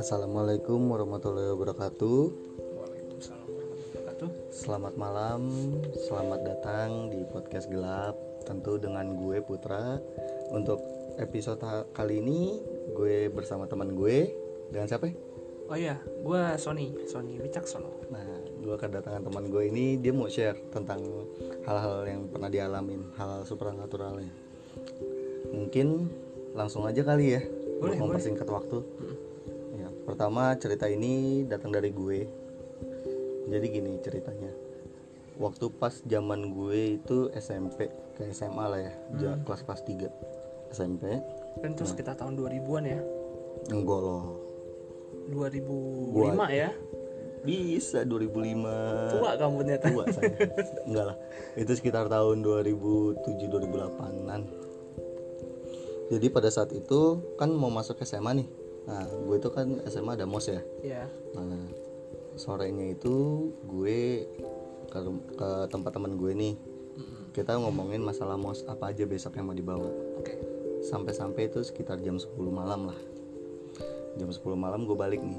Assalamualaikum warahmatullahi wabarakatuh. Waalaikumsalam warahmatullahi wabarakatuh. Selamat malam, selamat datang di podcast gelap. Tentu dengan gue Putra. Untuk episode kali ini gue bersama teman gue dengan siapa? Oh iya, gue Sony, Sony Wicaksono. Nah, gue kedatangan teman gue ini dia mau share tentang hal-hal yang pernah dialamin, hal supernaturalnya. Mungkin langsung aja kali ya, Boleh, mempersingkat waktu. Pertama cerita ini datang dari gue. Jadi gini ceritanya. Waktu pas zaman gue itu SMP ke SMA lah ya, ja- kelas kelas 3 SMP. Kan itu sekitar tahun 2000-an ya. Enggak loh. 2005 ya. Bisa 2005. Tua kamu ternyata. tua saya enggak lah itu sekitar tahun 2007 2008an jadi pada saat itu kan mau masuk SMA nih nah gue itu kan SMA ada mos ya. Iya. nah sorenya itu gue ke, ke tempat teman gue nih. Kita ngomongin masalah mos apa aja besok yang mau dibawa. Oke. sampai-sampai itu sekitar jam 10 malam lah. Jam 10 malam gue balik nih.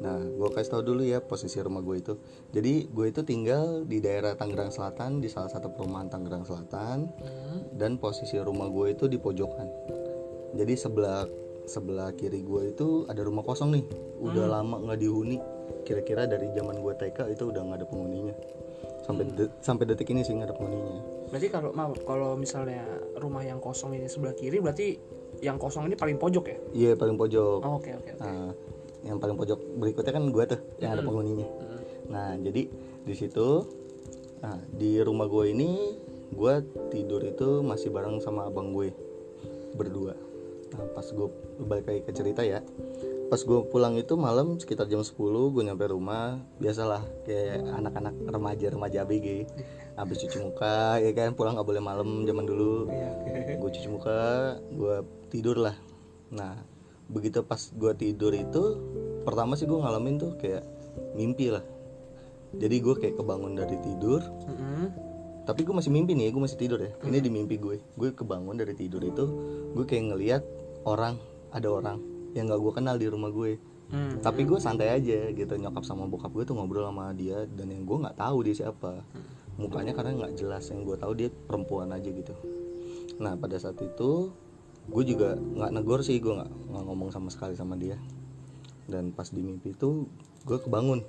Nah gue kasih tau dulu ya posisi rumah gue itu. Jadi gue itu tinggal di daerah Tangerang Selatan di salah satu perumahan Tangerang Selatan. Hmm. dan posisi rumah gue itu di pojokan. Jadi sebelah sebelah kiri gue itu ada rumah kosong nih. Udah lama nggak dihuni. Kira-kira dari zaman gue TK itu udah nggak ada penghuninya. Sampai de- sampai detik ini sih nggak ada penghuninya. Berarti kalau maaf, kalau misalnya rumah yang kosong ini sebelah kiri, berarti yang kosong ini paling pojok ya? iya paling pojok. Oh, Oke, oke, oke. Nah, yang paling pojok berikutnya kan gue tuh yang ada penghuninya. Nah, jadi di situ, nah di rumah gue ini gue tidur itu masih bareng sama abang gue berdua. Nah, pas gue balik lagi ke cerita ya, pas gue pulang itu malam sekitar jam 10 gue nyampe rumah. Biasalah kayak anak-anak remaja remaja ABG habis cuci muka ya kan pulang nggak boleh malam zaman dulu. Iya, gue cuci muka gue tidur lah nah begitu pas gue tidur itu pertama sih gue ngalamin tuh kayak mimpi lah. Jadi gue kayak kebangun dari tidur. Mm-mm. tapi gue masih mimpi nih gue masih tidur ya. Ini di mimpi gue. Gue kebangun dari tidur itu gue kayak ngeliat orang ada orang yang gak gue kenal di rumah gue. Hmm. tapi gue santai aja gitu nyokap sama bokap gue tuh ngobrol sama dia dan yang gue nggak tahu dia siapa. Mukanya karena nggak jelas yang gue tahu dia perempuan aja gitu. Nah pada saat itu gue juga nggak negor sih gue nggak nggak ngomong sama sekali sama dia. Dan pas di mimpi itu gue kebangun.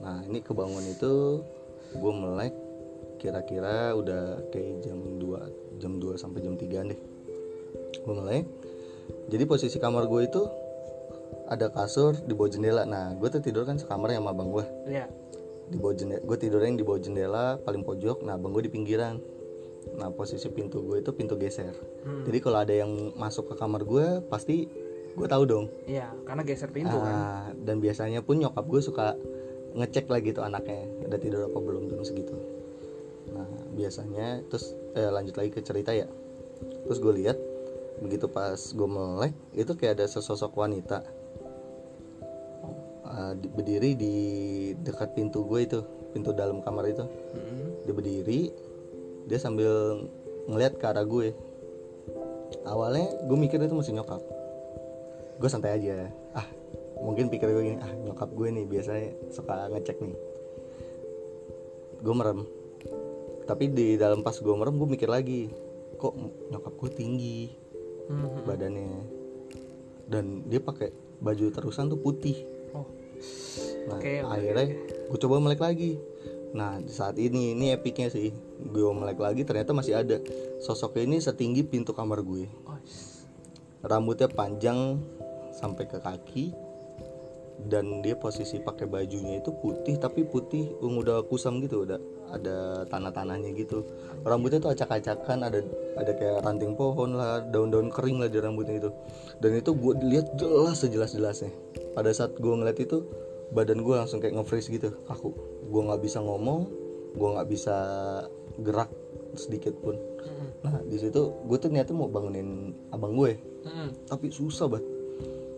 Nah ini kebangun itu gue melek kira-kira udah kayak jam 2 jam 2 sampai jam 3 deh gue melek jadi posisi kamar gue itu ada kasur di bawah jendela. Nah gue tuh tidur kan sekamar sama abang gue Iya. di bawah jendela gue tidurnya yang di bawah jendela paling pojok. Nah abang gue di pinggiran. Nah posisi pintu gue itu pintu geser. Hmm. jadi kalau ada yang masuk ke kamar gue pasti gue tahu dong. Iya, karena geser pintu kan. Ah, dan biasanya pun nyokap gue suka ngecek lagi tuh anaknya udah tidur apa belum jam segitu. Nah biasanya terus eh, lanjut lagi ke cerita ya. Terus gue lihat begitu pas gue melek itu kayak ada sesosok wanita di- berdiri di dekat pintu gue itu pintu dalam kamar itu. Mm-mm. dia berdiri dia sambil ngeliat ke arah gue awalnya gue mikir itu masih nyokap. Gue santai aja. Ah mungkin pikir gue gini ah nyokap gue nih biasanya suka ngecek nih. Gue merem. Tapi di dalam pas gue merem gue mikir lagi kok nyokap gue tinggi Mhm. badannya dan dia pakai baju terusan tuh putih Oh. Nah, oke, akhirnya gue coba melek lagi. Nah, saat ini ini epicnya sih. Gue melek lagi ternyata masih ada. Sosoknya ini setinggi pintu kamar gue. Oh, Rambutnya panjang sampai ke kaki dan dia posisi pakai bajunya itu putih tapi putih ungu udah kusam gitu udah ada tanah-tanahnya gitu. Rambutnya tuh acak-acakan ada ada kayak ranting pohon lah daun-daun kering lah di rambutnya itu. Dan itu gue lihat jelas sejelas-jelasnya. Pada saat gue ngeliat itu badan gue langsung kayak nge-freeze gitu. Aku gue nggak bisa ngomong gue nggak bisa gerak sedikit pun. Nah di situ gue tuh niatnya mau bangunin abang gue. Tapi susah banget.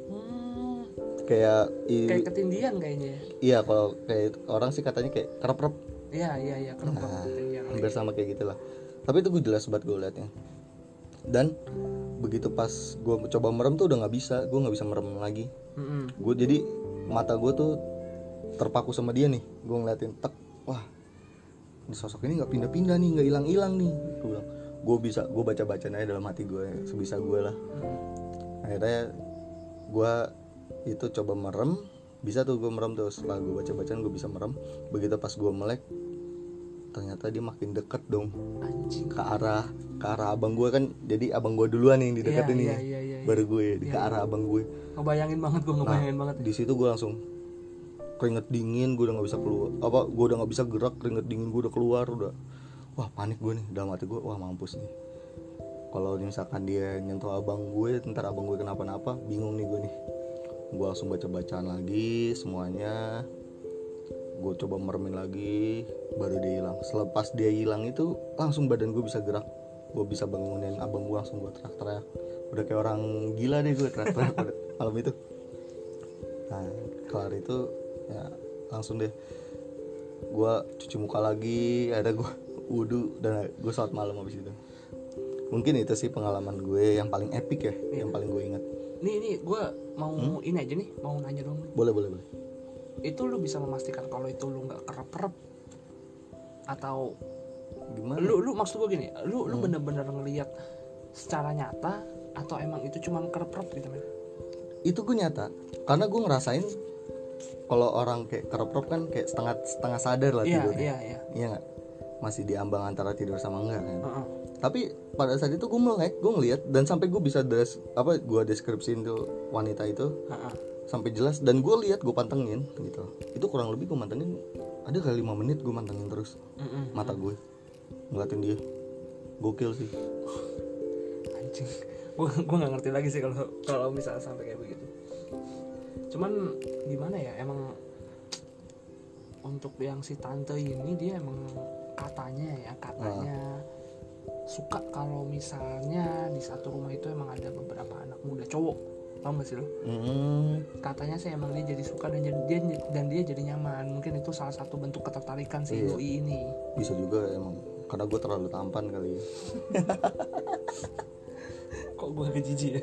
Hmm, kayak kayak ketindihan kayaknya. ya. iya kalau kayak orang sih katanya kayak kerep-kerep Iya, iya, iya, kerap Nah, ketindihan. hampir sama kayak gitulah tapi itu gue jelas banget gue liatnya. Dan begitu pas gue coba merem tuh udah nggak bisa gue nggak bisa merem lagi. Mm-mm. gue jadi mata gue tuh terpaku sama dia nih. Gue ngeliatin tek wah ini sosok ini nggak pindah-pindah nih nggak hilang-hilang nih. Gue bilang gue bisa gue baca-baca aja dalam hati gue sebisa gue lah. Akhirnya gue itu coba merem bisa tuh gue merem tuh. Setelah gue baca-bacaan gue bisa merem. Begitu pas gue melek ternyata dia makin deket dong. Anjing. Ke arah ke arah abang gue kan jadi abang gue duluan yang dideketin Iya, nih iya, iya, iya, baru gue di ke arah abang gue ngebayangin banget gue ngebayangin banget di situ gue langsung keringet dingin gue udah nggak bisa keluar apa gue udah nggak bisa gerak keringet dingin gue udah keluar udah. Wah panik gue nih dalam hati gue wah mampus nih. Kalau misalkan dia nyentuh abang gue ntar abang gue kenapa-napa bingung nih gue nih. Gue langsung baca bacaan lagi semuanya gue coba meremin lagi baru dia hilang. Selepas dia hilang itu langsung badan gue bisa gerak. Gue bisa bangunin abang gue langsung gue teriak-teriak. Udah kayak orang gila deh gue teriak-teriak malam itu. Nah kelar itu ya langsung deh. Gue cuci muka lagi ada gue wudhu dan gue sholat malam habis itu. Mungkin itu sih pengalaman gue yang paling epic ya yang paling gue ingat. Nih ini gue mau ini aja nih mau nanya dong boleh boleh boleh itu lu bisa memastikan kalau itu lu nggak kerep-kerep atau gimana? Lu lu maksud gue gini lu lu bener-bener ngelihat secara nyata atau emang itu cuma kerep-kerep gitu men? Itu gue nyata. Karena gue ngerasain kalau orang kayak kerep kan kayak setengah setengah sadar lah iya tidurnya. iya iya. Iya nggak? Masih diambang antara tidur sama enggak kan? Heeh. tapi pada saat itu gue melek gue ngeliat dan sampai gue bisa des apa gue deskripsiin tuh wanita itu. Heeh. Sampai jelas dan gue lihat gue pantengin gitu. Itu kurang lebih gue mantengin ada kali lima menit gue mantengin terus mata gue ngeliatin dia. Gokil sih. Anjing. Gue gue nggak ngerti lagi sih kalau kalau misalnya sampai kayak begitu. Cuman gimana ya emang untuk yang si tante ini dia emang katanya ya katanya suka kalau misalnya di satu rumah itu emang ada beberapa anak muda cowok paham gak sih lo hmm, katanya sih emang dia jadi suka dan jadi dia dan dia jadi nyaman mungkin itu salah satu bentuk ketertarikan si Iya. doi ini bisa juga emang karena gue terlalu tampan kali ya kok gue agak jijik ya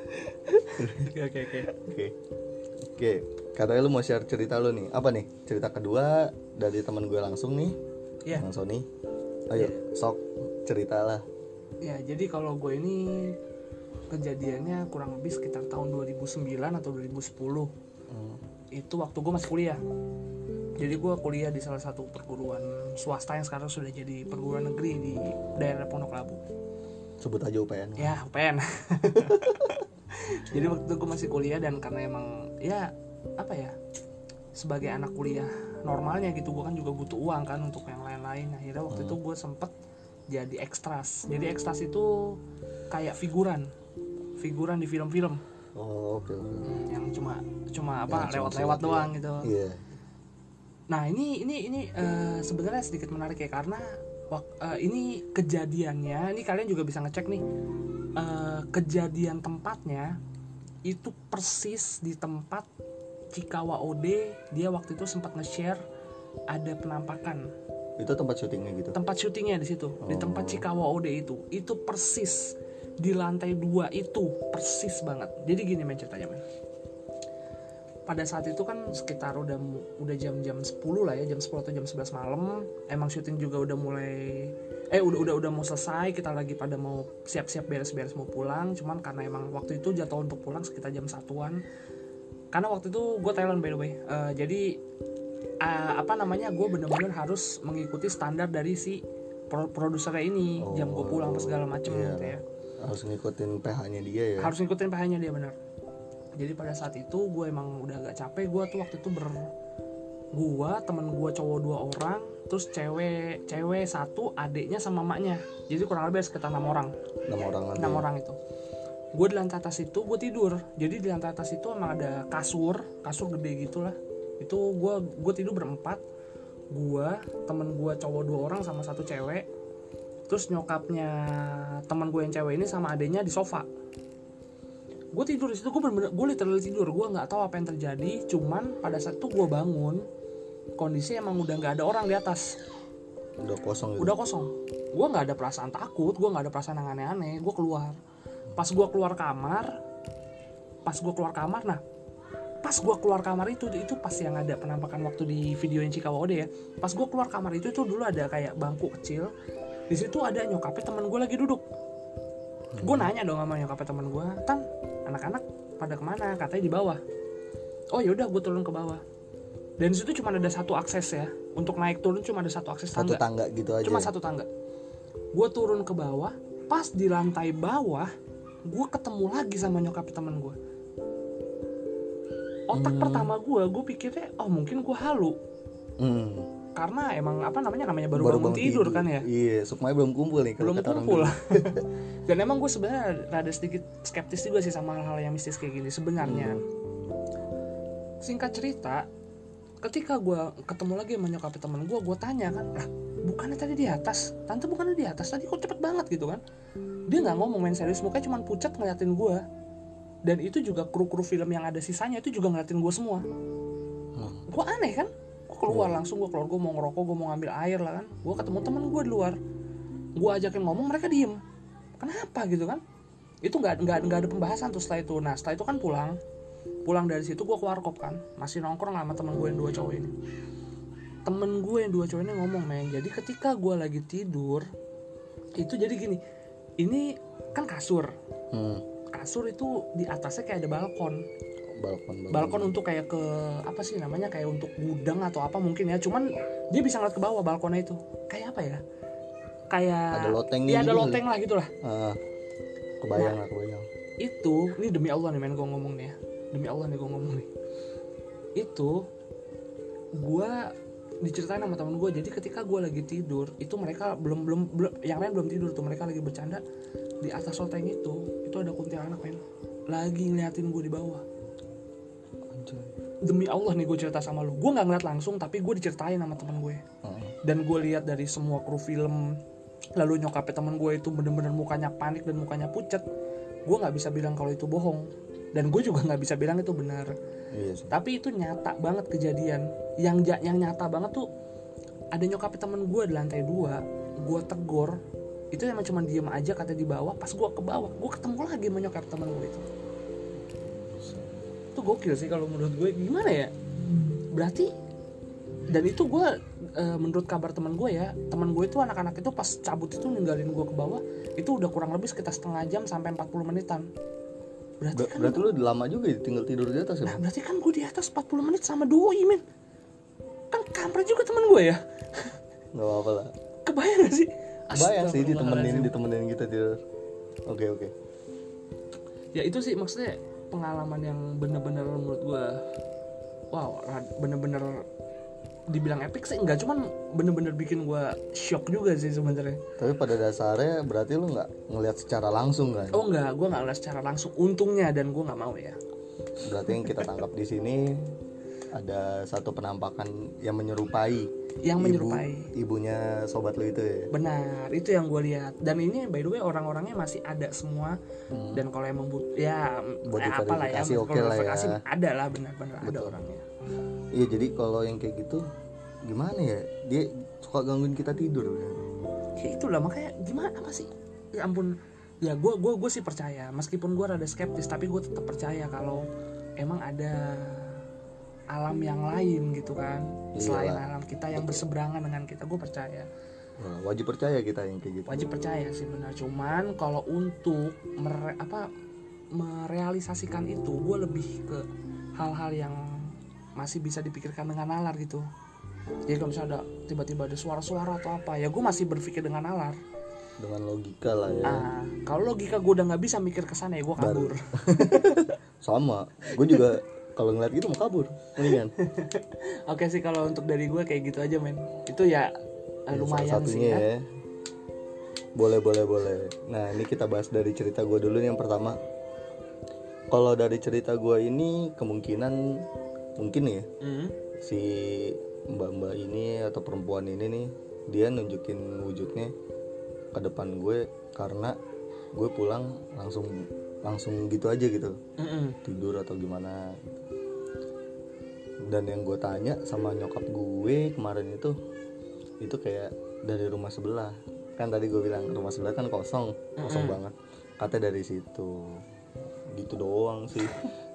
oke oke oke Oke. Oke, katanya lu mau share cerita lu nih. Apa nih? Cerita kedua dari teman gue langsung nih. Iya. Bang Sony. Ayo, sok ceritalah. Ya, jadi kalau gue ini kejadiannya kurang lebih sekitar tahun 2009 atau 2010. Hmm. Itu waktu gue masih kuliah. Jadi gue kuliah di salah satu perguruan swasta yang sekarang sudah jadi perguruan negeri di daerah Pondok Labu. Sebut aja UPN. Ya, UPN. jadi waktu itu gue masih kuliah dan karena emang ya apa ya sebagai anak kuliah normalnya gitu gue kan juga butuh uang kan untuk yang lain-lain akhirnya waktu itu gue sempet jadi ekstras. Jadi ekstras itu kayak figuran. Figuran di film-film. Oh, oke. Hmm, yang cuma cuma apa lewat-lewat selewat doang gitu. Iya. Nah ini ini ini eh, sebenarnya sedikit menarik ya karena eh, ini kejadiannya ini kalian juga bisa ngecek nih. Eh, kejadian tempatnya itu persis di tempat Cikawa Ode. Dia waktu itu sempat nge-share ada penampakan Itu tempat syutingnya gitu. tempat syutingnya di situ. Di tempat Cikawa Ode itu. Itu persis di lantai dua itu. Persis banget. Jadi gini men ceritanya men pada saat itu kan sekitar udah udah jam-jam 10 lah ya jam 10 atau jam 11 malam. Emang syuting juga udah mulai eh udah udah udah mau selesai. Kita lagi pada mau siap-siap beres-beres mau pulang. Cuman karena emang waktu itu jadwal untuk pulang sekitar jam satuan. Karena waktu itu gue Thailand by the way. Eh, jadi eh, apa namanya gue bener-bener harus mengikuti standar dari si pro- produsernya ini jam gue pulang apa segala macem Iya. gitu ya. Harus ngikutin PH-nya dia ya. harus ngikutin PH-nya dia bener. Jadi pada saat itu gue emang udah agak capek gue tuh waktu itu ber gua temen gue cowok dua orang terus cewek cewek satu adiknya sama maknya jadi kurang lebih sekitar enam orang. Enam orang enam orang itu. Gue di lantai atas itu gue tidur. Jadi di lantai atas itu emang ada kasur kasur gede gitulah itu gue gue tidur berempat. Gue temen gue cowok dua orang sama satu cewek. Terus nyokapnya teman gue yang cewek ini sama adiknya di sofa. Gue tidur di situ gue bener gue literally tidur. Gue nggak tahu apa yang terjadi cuman pada saat itu gue bangun kondisi emang udah nggak ada orang di atas. Udah kosong gitu? Udah kosong. Gue nggak ada perasaan takut gue nggak ada perasaan yang aneh-aneh gue keluar. Pas gue keluar kamar pas gue keluar kamar nah pas gue keluar kamar itu itu pas yang ada penampakan waktu di video yang Cikawa Ode ya. Pas gue keluar kamar itu itu dulu ada kayak bangku kecil. Di situ ada nyokapnya teman gue lagi duduk. Gue nanya dong sama nyokapnya teman gue tan anak-anak pada ke mana? Katanya di bawah. Oh yaudah gue turun ke bawah. Dan di situ cuma ada satu akses ya. Untuk naik turun cuma ada satu akses satu tangga. tangga gitu aja cuma satu tangga. Gue turun ke bawah pas di lantai bawah gue ketemu lagi sama nyokap temen gue otak Hmm. pertama gue gue pikirnya oh mungkin gue halu. Hmm. karena emang apa namanya namanya baru, bangun tidur, kan ya? Iya semuanya belum kumpul nih belum kumpul. dan emang gue sebenarnya rada sedikit skeptis juga sih sama hal-hal yang mistis kayak gini sebenarnya. Hmm. singkat cerita ketika gue ketemu lagi sama nyokap temen gue gue tanya kan lah bukannya tadi di atas? Tante bukannya di atas? Tadi kok cepet banget gitu kan. Dia nggak ngomong main serius. Mukanya cuma pucat ngeliatin gue dan itu juga kru-kru film yang ada sisanya itu juga ngeliatin gue semua. Hmm. gue aneh kan? Gue keluar langsung gue keluar. Gue mau ngerokok gue mau ngambil air lah kan. Gue ketemu temen gue di luar. Gue ajakin ngomong mereka diem. Kenapa gitu kan? Itu nggak nggak nggak ada pembahasan tuh setelah itu. Nah setelah itu kan pulang. Pulang dari situ gue keluar kop kan. Masih nongkrong sama temen gue yang dua cowok ini. Temen gue yang dua cowok ini ngomong men jadi ketika gue lagi tidur itu jadi gini. Ini kan kasur. Hmm. Kasur itu di atasnya kayak ada balkon. Balkon balkon, balkon untuk kayak ke apa sih namanya kayak untuk gudang atau apa mungkin ya. Cuman dia bisa ngeliat ke bawah balkonnya itu. Kayak apa ya? Kayak Ada lotengnya iya ada gitu. loteng lah gitulah. Ah, kebayang Nah. lah kebayang. Itu ini demi Allah nih men gue ngomong nih ya demi Allah nih gue ngomong nih itu gue diceritain sama temen gue jadi ketika gue lagi tidur itu mereka belum belum belum yang lain belum tidur tuh. Mereka lagi bercanda di atas loteng itu. Itu ada kuntilanak men. Lagi ngeliatin gue di bawah. Anjay. demi Allah nih gue cerita sama lu. Gue nggak ngeliat langsung tapi gue diceritain sama temen gue. Dan gue lihat dari semua kru film lalu nyokapnya temen gue itu bener-bener mukanya panik dan mukanya pucat gue nggak bisa bilang kalau itu bohong dan gue juga nggak bisa bilang itu benar. Iya sih. Tapi itu nyata banget kejadian. Yang yang nyata banget tuh ada nyokapnya temen gue di lantai dua gue tegor itu emang cuma diem aja kata di bawah. Pas gue ke bawah gue ketemu lagi sama nyokap temen gue itu. Itu gokil sih kalau menurut gue gimana ya? Berarti dan itu gue eh, menurut kabar teman gue ya teman gue itu anak-anak itu pas cabut itu ninggalin gue ke bawah itu udah kurang lebih sekitar setengah jam sampai 40 menitan berarti Ber- kan berarti lu udah lama juga ya tinggal tidur di atas ya nah berarti kan gue di atas 40 menit sama doi men kan kampret juga teman gue ya? Nggak apa-apa lah. Kebayang gak sih? Bayang sih ditemenin ditemenin kita tidur. Oke oke. Ya itu sih maksudnya pengalaman yang bener-bener menurut gue wow bener-bener dibilang epic sih enggak cuman bener-bener bikin gue shock juga sih sebenarnya. Tapi pada dasarnya berarti lu nggak ngelihat secara langsung kan? Oh enggak gue nggak ngeliat secara langsung. Untungnya dan gue nggak mau ya. Berarti yang kita tangkap di sini ada satu penampakan yang menyerupai yang ibu- menyerupai. ibunya sobat lu itu ya? Benar. Itu yang gue lihat. Dan ini by the way orang-orangnya masih ada semua. Dan kalau emang but ya Hmm. Buat eh, apalah ya diverifikasi kalau oke lah ya. ada lah benar-benar ada orangnya iya jadi kalau yang kayak gitu gimana ya? Dia suka gangguin kita tidur ya. ya itulah makanya gimana apa sih? Ya ampun ya gue gue gue sih percaya. Meskipun gue rada skeptis tapi gue tetap percaya kalau emang ada alam yang lain gitu kan. Selain Iyalah. alam kita yang berseberangan dengan kita gue percaya. Wah, wajib percaya kita yang kayak gitu. Wajib percaya sih benar. Cuman kalau untuk mere- apa merealisasikan itu gue lebih ke hal-hal yang masih bisa dipikirkan dengan nalar gitu. Jadi kalau misalnya ada tiba-tiba ada suara-suara atau apa ya gue masih berpikir dengan nalar. Dengan logika lah ya. Ah kalau logika gue udah nggak bisa mikir ke sana ya gue kabur. Sama. Gue juga kalau ngeliat gitu mau kabur mendingan. Oke sih kalau untuk dari gue kayak gitu aja men. Itu ya eh, Ya, lumayan salah sih ya. ya. boleh boleh boleh. Nah ini kita bahas dari cerita gue dulu nih yang pertama. Kalau dari cerita gue ini kemungkinan mungkin ya. Hmm. si mbak-mbak ini atau perempuan ini nih dia nunjukin wujudnya ke depan gue karena gue pulang langsung langsung gitu aja gitu. Mm-mm. tidur atau gimana dan yang gue tanya sama nyokap gue kemarin itu itu kayak dari rumah sebelah. Kan tadi gue bilang rumah sebelah kan kosong kosong banget. Katanya dari situ gitu doang sih.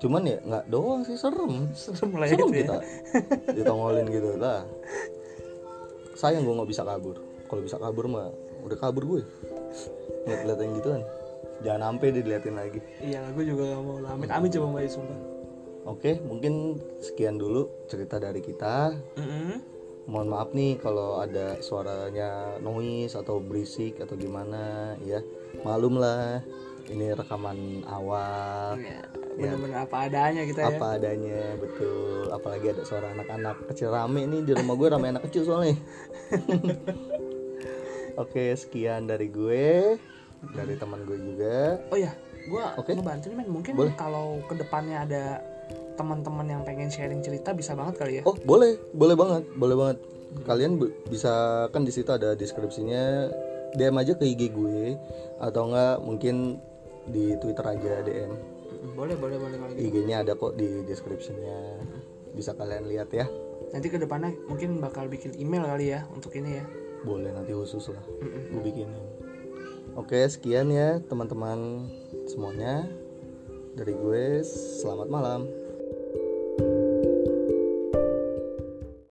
Cuman ya nggak doang sih serem. Serem lah serem itu ya. kita ditongolin gitu lah. Sayang gue nggak bisa kabur. Kalau bisa kabur mah udah kabur gue ngeliat yang gituan jangan sampai diliatin lagi. Iya gue juga gak mau amit amit coba mbak sumpah. Oke mungkin sekian dulu cerita dari kita. Mm-mm. mohon maaf nih kalau ada suaranya noise atau berisik atau gimana ya. Malum lah ini rekaman awal. Iya, bener-bener apa adanya kita ya. Apa adanya betul. Apalagi ada suara anak-anak kecil rame nih di rumah gue rame anak kecil soalnya. Oke sekian dari gue dari teman gue juga. Oh ya gue Oke. ngebantu nih men mungkin kalau ke depannya ada teman-teman yang pengen sharing cerita bisa banget kali ya. Oh boleh boleh banget boleh banget. Kalian bisa kan di situ ada deskripsinya. DM aja ke IG gue atau enggak mungkin di Twitter aja DM boleh boleh boleh kalau gitu. IG-nya ada kok di deskripsinya bisa kalian lihat ya. Nanti ke depannya mungkin bakal bikin email kali ya untuk ini ya. Boleh nanti khusus lah. Mm-mm. gue bikinin. Oke sekian ya teman-teman semuanya. Dari gue selamat malam